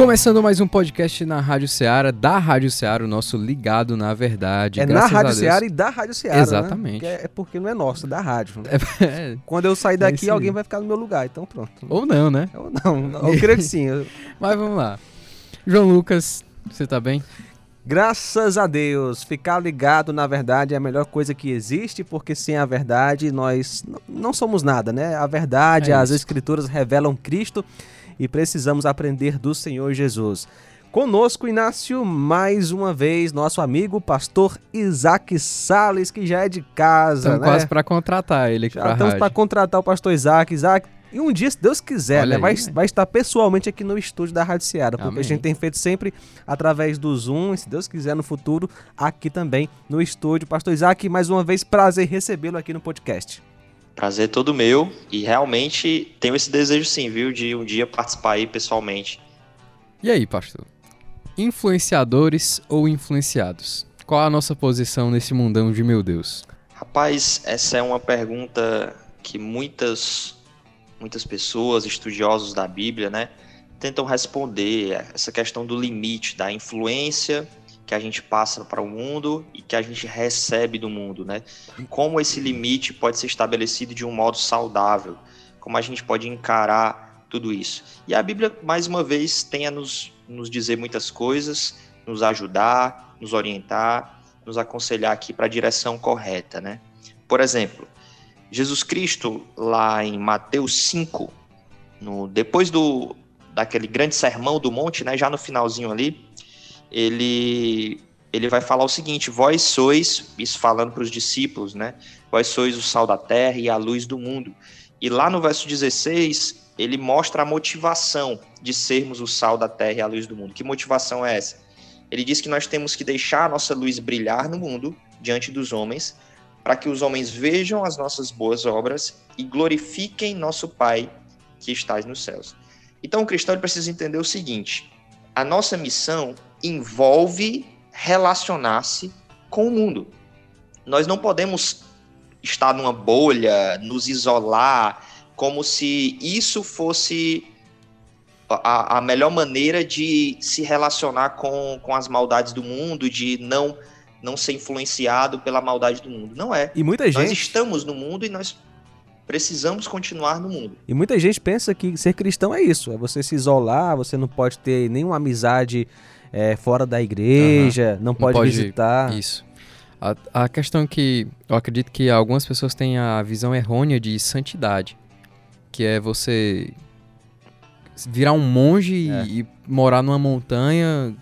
Começando mais um podcast na Rádio Ceará, da Rádio Ceará, o nosso ligado na verdade. É na Rádio Ceará e da Rádio Ceará. Exatamente. Né? É porque não é nosso, é da rádio. Né? É, Quando eu sair daqui, esse- alguém vai ficar no meu lugar, então pronto. ou não, né? Eu não, eu creio que sim. Mas vamos lá. João Lucas, você tá bem? Graças a Deus, ficar ligado na verdade é a melhor coisa que existe, porque sem a verdade nós não somos nada, né? A verdade, É as escrituras revelam Cristo e precisamos aprender do Senhor Jesus. Conosco, Inácio, mais uma vez, nosso amigo pastor Isaac Sales, que já é de casa, Estamos né? quase pra contratar ele aqui Já pra estamos para contratar o pastor Isaac. Isaac, e um dia, se Deus quiser, né, vai, aí, né? vai estar pessoalmente aqui no estúdio da Rádio Ceará, porque Amém. a gente tem feito sempre através do Zoom, e se Deus quiser no futuro, aqui também no estúdio. Pastor Isaac, mais uma vez, prazer recebê-lo aqui no podcast. Prazer todo meu e realmente tenho esse desejo sim, viu, de um dia participar aí pessoalmente. E aí, pastor? Influenciadores ou influenciados? Qual a nossa posição nesse mundão de meu Deus? Rapaz, essa é uma pergunta que muitas muitas pessoas, estudiosos da Bíblia, né, tentam responder essa questão do limite da influência que a gente passa para o mundo e que a gente recebe do mundo, né? Como esse limite pode ser estabelecido de um modo saudável? Como a gente pode encarar tudo isso? E a Bíblia, mais uma vez, tem a nos, nos dizer muitas coisas, nos ajudar, nos orientar, nos aconselhar aqui para a direção correta, né? Por exemplo, Jesus Cristo, lá em Mateus 5, no, depois do, daquele grande sermão do monte, né, já no finalzinho ali, ele, ele vai falar o seguinte: Vós sois, isso falando para os discípulos, né? Vós sois o sal da terra e a luz do mundo. E lá no verso 16, ele mostra a motivação de sermos o sal da terra e a luz do mundo. Que motivação é essa? Ele diz que nós temos que deixar a nossa luz brilhar no mundo, diante dos homens, para que os homens vejam as nossas boas obras e glorifiquem nosso Pai que estás nos céus. Então o cristão precisa entender o seguinte: a nossa missão envolve relacionar-se com o mundo. Nós não podemos estar numa bolha, nos isolar, como se isso fosse a, a melhor maneira de se relacionar com, com as maldades do mundo, de não não ser influenciado pela maldade do mundo. Não é. E muita Nós gente, estamos no mundo e nós precisamos continuar no mundo. e muita gente pensa que ser cristão é isso, é você se isolar, você não pode ter nenhuma amizade é, fora da igreja, não, pode pode- visitar. Isso. A, a questão que eu acredito que algumas pessoas têm a visão errônea de santidade, que é você virar um monge e- É. e, morar numa montanha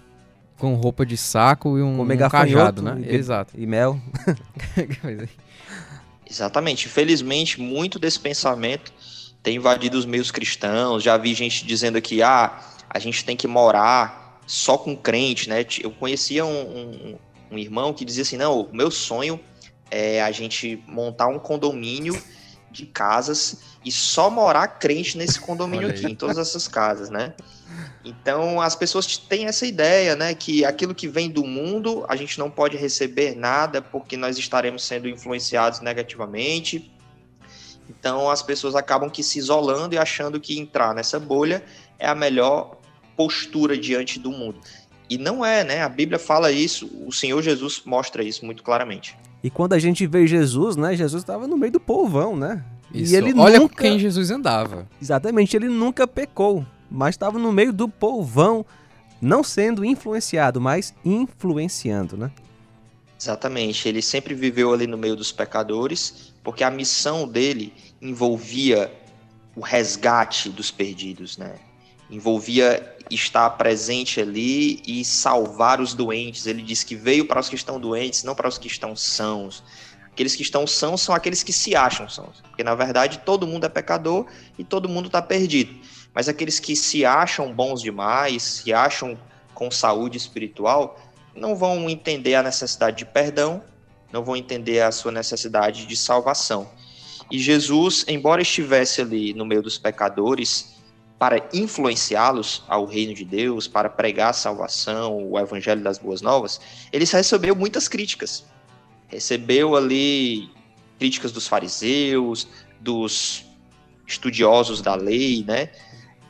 com roupa de saco e um, Comer um cajado, né? e be- Exato. E mel. Exatamente. Infelizmente, muito desse pensamento tem invadido os meios cristãos. Já vi gente dizendo que ah, a gente tem que morar só com crente, né? Eu conhecia um, um- um irmão que dizia assim: não, o meu sonho é a gente montar um condomínio de casas e só morar crente nesse condomínio aqui, em todas essas casas, né? Então as pessoas têm essa ideia, né, que aquilo que vem do mundo a gente não pode receber nada porque nós estaremos sendo influenciados negativamente. Então as pessoas acabam que se isolando e achando que entrar nessa bolha é a melhor postura diante do mundo. E não é, né? A Bíblia fala isso, o Senhor Jesus mostra isso muito claramente. E quando a gente vê Jesus, né? Jesus estava no meio do povão, né? Isso. E ele Olha nunca... com quem Jesus andava. Exatamente, ele nunca pecou, mas estava no meio do povão, não sendo influenciado, mas influenciando, né? Exatamente, ele sempre viveu ali no meio dos pecadores, porque a missão dele envolvia o resgate dos perdidos, né? Envolvia estar presente ali e salvar os doentes. Ele diz que veio para os que estão doentes, não para os que estão sãos. Aqueles que estão sãos são aqueles que se acham sãos, porque na verdade todo mundo é pecador e todo mundo está perdido. Mas aqueles que se acham bons demais, se acham com saúde espiritual, não vão entender a necessidade de perdão, não vão entender a sua necessidade de salvação. E Jesus, embora estivesse ali no meio dos pecadores, para influenciá-los ao reino de Deus, para pregar a salvação, o evangelho das boas novas, ele recebeu muitas críticas. Recebeu ali críticas dos fariseus, dos estudiosos da lei, né?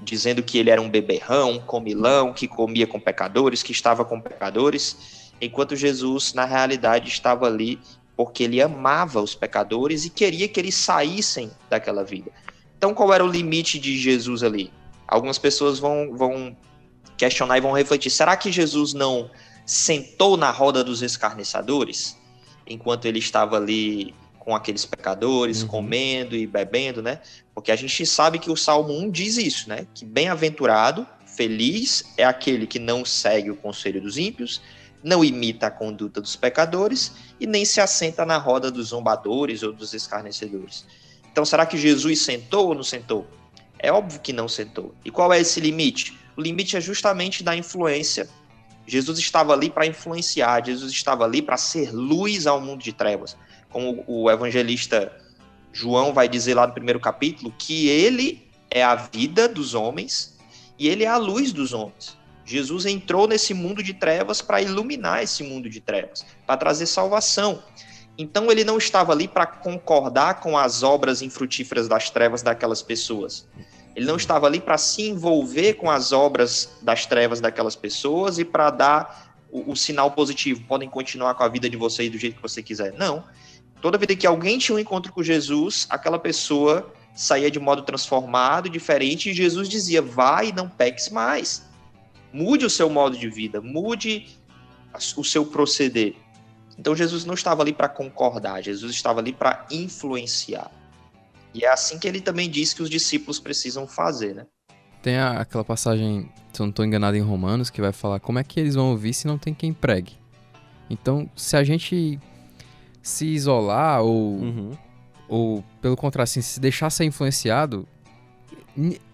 dizendo que ele era um beberrão, um comilão, que comia com pecadores, que estava com pecadores, enquanto Jesus, na realidade, estava ali porque ele amava os pecadores e queria que eles saíssem daquela vida. Então, qual era o limite de Jesus ali? Algumas pessoas vão, vão questionar e vão refletir: será que Jesus não sentou na roda dos escarnecedores enquanto ele estava ali com aqueles pecadores, uhum. comendo e bebendo, né? Porque a gente sabe que o Salmo 1 diz isso, né? Que bem-aventurado, feliz é aquele que não segue o conselho dos ímpios, não imita a conduta dos pecadores e nem se assenta na roda dos zombadores ou dos escarnecedores. Então, será que Jesus sentou ou não sentou? É óbvio que não sentou. E qual é esse limite? O limite é justamente da influência. Jesus estava ali para influenciar, Jesus estava ali para ser luz ao mundo de trevas. Como o evangelista João vai dizer lá no primeiro capítulo, que ele é a vida dos homens e ele é a luz dos homens. Jesus entrou nesse mundo de trevas para iluminar esse mundo de trevas, para trazer salvação. Então ele não estava ali para concordar com as obras infrutíferas das trevas daquelas pessoas. Ele não estava ali para se envolver com as obras das trevas daquelas pessoas e para dar o, o, sinal positivo. Podem continuar com a vida de vocês do jeito que você quiser. Não. Toda vida que alguém tinha um encontro com Jesus, aquela pessoa saía de modo transformado, diferente, e Jesus dizia: vai não peques mais. Mude o seu modo de vida, mude o seu proceder. Então Jesus não estava ali para concordar, Jesus estava ali para influenciar. E é assim que ele também diz que os discípulos precisam fazer, né? Tem a, aquela passagem, se eu não estou enganado, em Romanos, que vai falar como é que eles vão ouvir se não tem quem pregue. Então, se a gente se isolar ou, uhum. ou pelo contrário, assim, se deixar ser influenciado,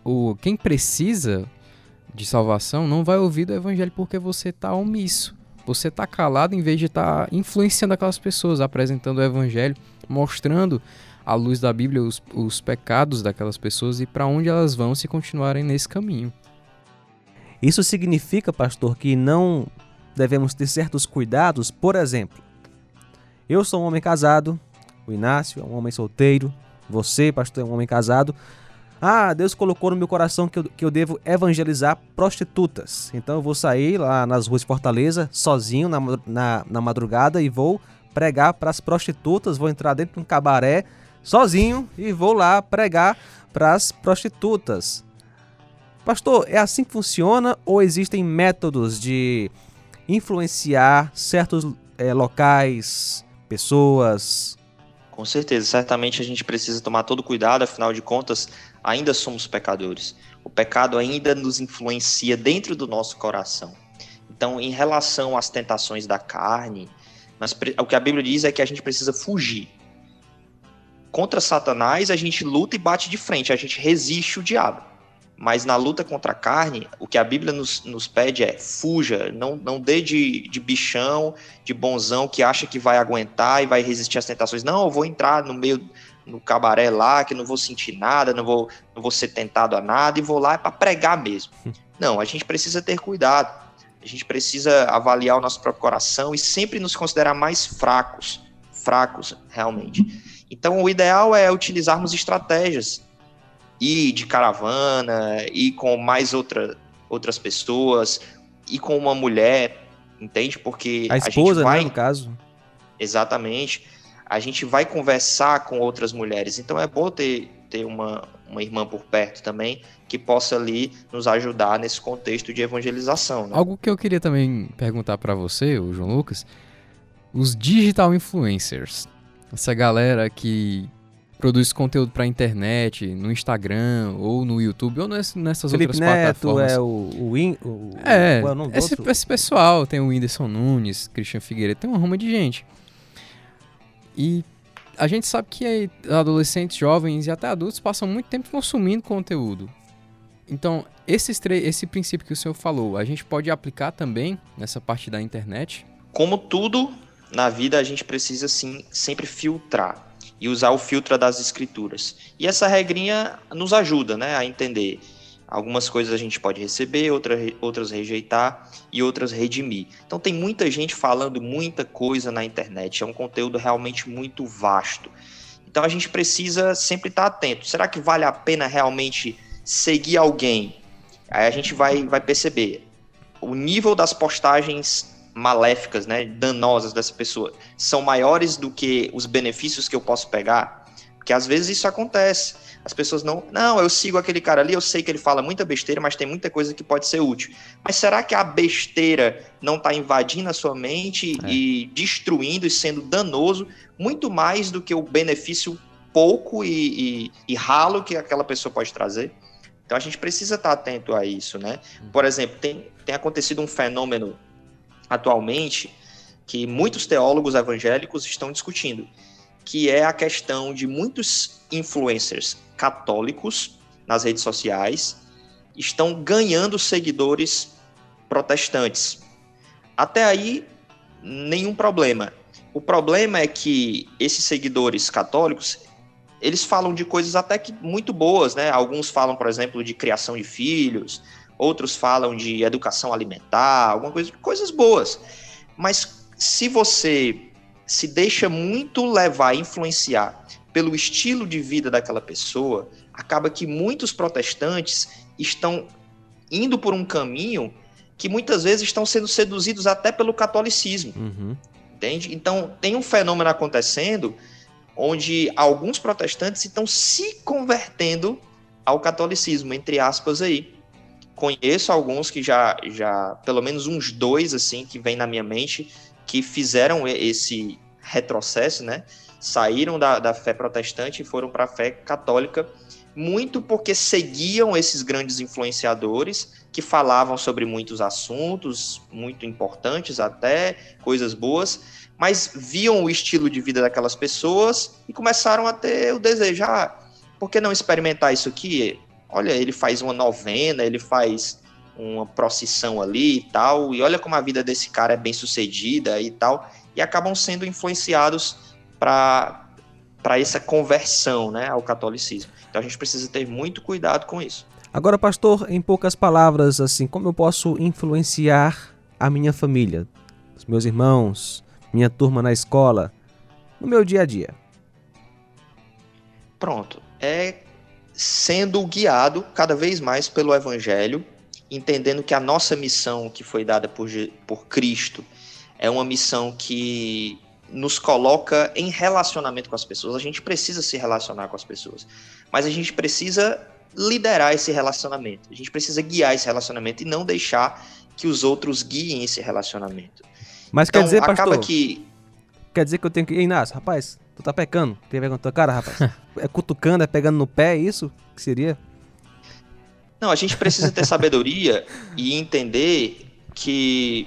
o, quem precisa de salvação não vai ouvir do evangelho porque você está omisso. Você está calado em vez de estar tá influenciando aquelas pessoas, apresentando o evangelho, mostrando à luz da Bíblia os, os pecados daquelas pessoas e para onde elas vão se continuarem nesse caminho. Isso significa, pastor, que não devemos ter certos cuidados? Por exemplo, eu sou um homem casado, o Inácio é um homem solteiro, você, pastor, é um homem casado. Ah, Deus colocou no meu coração que eu, que eu devo evangelizar prostitutas. Então eu vou sair lá nas ruas de Fortaleza, sozinho, na, na, na madrugada, e vou pregar para as prostitutas. Vou entrar dentro de um cabaré, sozinho, e vou lá pregar para as prostitutas. Pastor, é assim que funciona ou existem métodos de influenciar certos é, locais, pessoas? Com certeza, certamente a gente precisa tomar todo cuidado, afinal de contas, ainda somos pecadores. O pecado ainda nos influencia dentro do nosso coração. Então, em relação às tentações da carne, nós, o que a Bíblia diz é que a gente precisa fugir. Contra Satanás, a gente luta e bate de frente, a gente resiste o diabo. Mas na luta contra a carne, o que a Bíblia nos, nos pede é fuja, não, não dê de, de bichão, de bonzão que acha que vai aguentar e vai resistir às tentações. Não, eu vou entrar no meio no cabaré lá, que não vou sentir nada, não vou, não vou ser tentado a nada e vou lá para pregar mesmo. Não, a gente precisa ter cuidado. A gente precisa avaliar o nosso próprio coração e sempre nos considerar mais fracos, fracos realmente. Então, o ideal é utilizarmos estratégias e de caravana e com mais outra, outras pessoas e com uma mulher, entende? Porque a esposa, a né, vai... né, no caso. Exatamente a gente vai conversar com outras mulheres. Então é bom ter, ter uma, uma irmã por perto também que possa ali nos ajudar nesse contexto de evangelização. Né? Algo que eu queria também perguntar para você, o João Lucas, os digital influencers, essa galera que produz conteúdo para internet, no Instagram ou no YouTube ou nessas Felipe outras Neto plataformas. é o, o, in, o é, o esse, esse, pessoal tem o Whindersson Nunes, Christian Figueiredo, tem uma ruma de gente. E a gente sabe que adolescentes, jovens e até adultos passam muito tempo consumindo conteúdo. Então, esses esse princípio que o senhor falou, a gente pode aplicar também nessa parte da internet? Como tudo na vida, a gente precisa sim sempre filtrar e usar o filtro das escrituras. E essa regrinha nos ajuda, né, a entender Algumas coisas a gente pode receber, outra, outras rejeitar e outras redimir. Então tem muita gente falando muita coisa na internet, é um conteúdo realmente muito vasto. Então a gente precisa sempre estar atento. Será que vale a pena realmente seguir alguém, aí a gente vai, vai perceber o nível das postagens maléficas, né, danosas dessa pessoa, são maiores do que os benefícios que eu posso pegar, porque às vezes isso acontece. As pessoas não, não, eu sigo aquele cara ali, eu sei que ele fala muita besteira, mas tem muita coisa que pode ser útil. Mas será que a besteira não está invadindo a sua mente é. e destruindo e sendo danoso muito mais do que o benefício pouco e, e, e ralo que aquela pessoa pode trazer? Então a gente precisa estar tá atento a isso, né? Uhum. Por exemplo, tem, tem acontecido um fenômeno atualmente que muitos teólogos evangélicos estão discutindo, que é a questão de muitos influencers católicos nas redes sociais estão ganhando seguidores protestantes. Até aí, nenhum problema. O problema é que esses seguidores católicos, eles falam de coisas até que muito boas, né? Alguns falam, por exemplo, de criação de filhos, outros falam de educação alimentar, alguma coisa, coisas boas. Mas se você se deixa muito levar, influenciar pelo estilo de vida daquela pessoa, acaba que muitos protestantes estão indo por um caminho que muitas vezes estão sendo seduzidos até pelo catolicismo. Uhum. Entende? Então, tem um fenômeno acontecendo onde alguns protestantes estão se convertendo ao catolicismo, entre aspas aí. Conheço alguns que já, já pelo menos uns dois, assim, que vem na minha mente, que fizeram esse retrocesso, né? saíram da, da fé protestante e foram para a fé católica, muito porque seguiam esses grandes influenciadores que falavam sobre muitos assuntos, muito importantes até, coisas boas, mas viam o estilo de vida daquelas pessoas e começaram a ter o desejo, ah, por que não experimentar isso aqui? Olha, ele faz uma novena, ele faz uma procissão ali e tal, e olha como a vida desse cara é bem sucedida e tal, e acabam sendo influenciados para essa conversão né, ao catolicismo. Então a gente precisa ter muito cuidado com isso. Agora, pastor, em poucas palavras, assim, como eu posso influenciar a minha família, os meus irmãos, minha turma na escola, no meu dia a dia? Pronto. É sendo guiado cada vez mais pelo Evangelho, entendendo que a nossa missão que foi dada por, por Cristo é uma missão que nos coloca em relacionamento com as pessoas. A gente precisa se relacionar com as pessoas, mas a gente precisa liderar esse relacionamento. A gente precisa guiar esse relacionamento e não deixar que os outros guiem esse relacionamento. Mas então, quer dizer, acaba pastor, que quer dizer que eu tenho que, Inácio, rapaz, tu tá pecando? Tem vergonha na tua cara, rapaz? é cutucando, é pegando no pé, é isso que seria? Não, a gente precisa ter sabedoria e entender que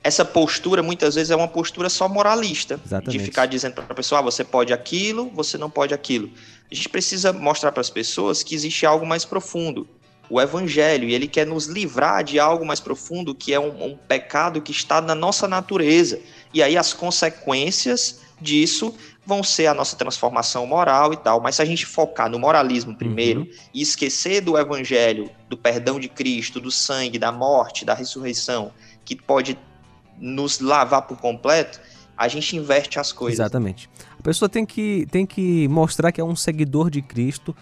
essa postura muitas vezes é uma postura só moralista, Exatamente. de ficar dizendo para a pessoa, ah, você pode aquilo, você não pode aquilo. A gente precisa mostrar para as pessoas que existe algo mais profundo, o evangelho, e ele quer nos livrar de algo mais profundo, que é um, um pecado que está na nossa natureza. E aí as consequências disso vão ser a nossa transformação moral e tal. Mas se a gente focar no moralismo primeiro uhum. e esquecer do evangelho, do perdão de Cristo, do sangue, da morte, da ressurreição, que pode nos lavar por completo, a gente inverte as coisas. Exatamente. A pessoa tem que, tem que mostrar que é um seguidor de Cristo.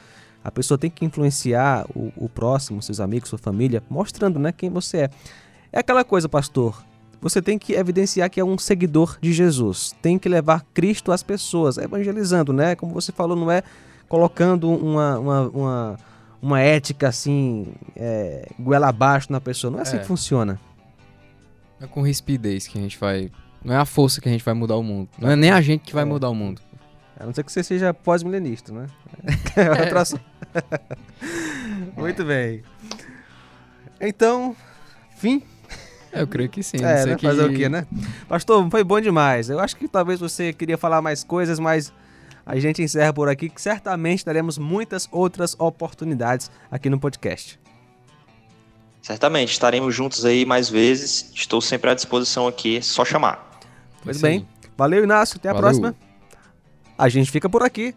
A pessoa tem que influenciar o, o próximo, seus amigos, sua família, mostrando né, quem você é. É aquela coisa, pastor. Você tem que evidenciar que é um seguidor de Jesus. Tem que levar Cristo às pessoas, evangelizando, né? Como você falou, não é colocando uma, uma, uma, uma ética assim, é, goela abaixo na pessoa. Não é assim é. que funciona. É com rispidez que a gente vai. Não é a força que a gente vai mudar o mundo. Não é nem a gente que vai é. mudar o mundo. A não ser que você seja pós-milenista, né? É outra Muito bem. Então, fim. É, eu creio que sim. É, né? Que... Fazer o quê, né? Pastor, foi bom demais. Eu acho que talvez você queria falar mais coisas, mas a gente encerra por aqui, que certamente teremos muitas outras oportunidades aqui no podcast. Certamente, estaremos juntos aí mais vezes. Estou sempre à disposição aqui, só chamar. Pois bem. Valeu, Inácio. Até a Valeu. próxima. A gente fica por aqui.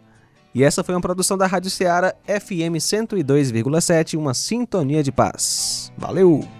E essa foi uma produção da Rádio Ceará FM 102,7, uma sintonia de paz. Valeu!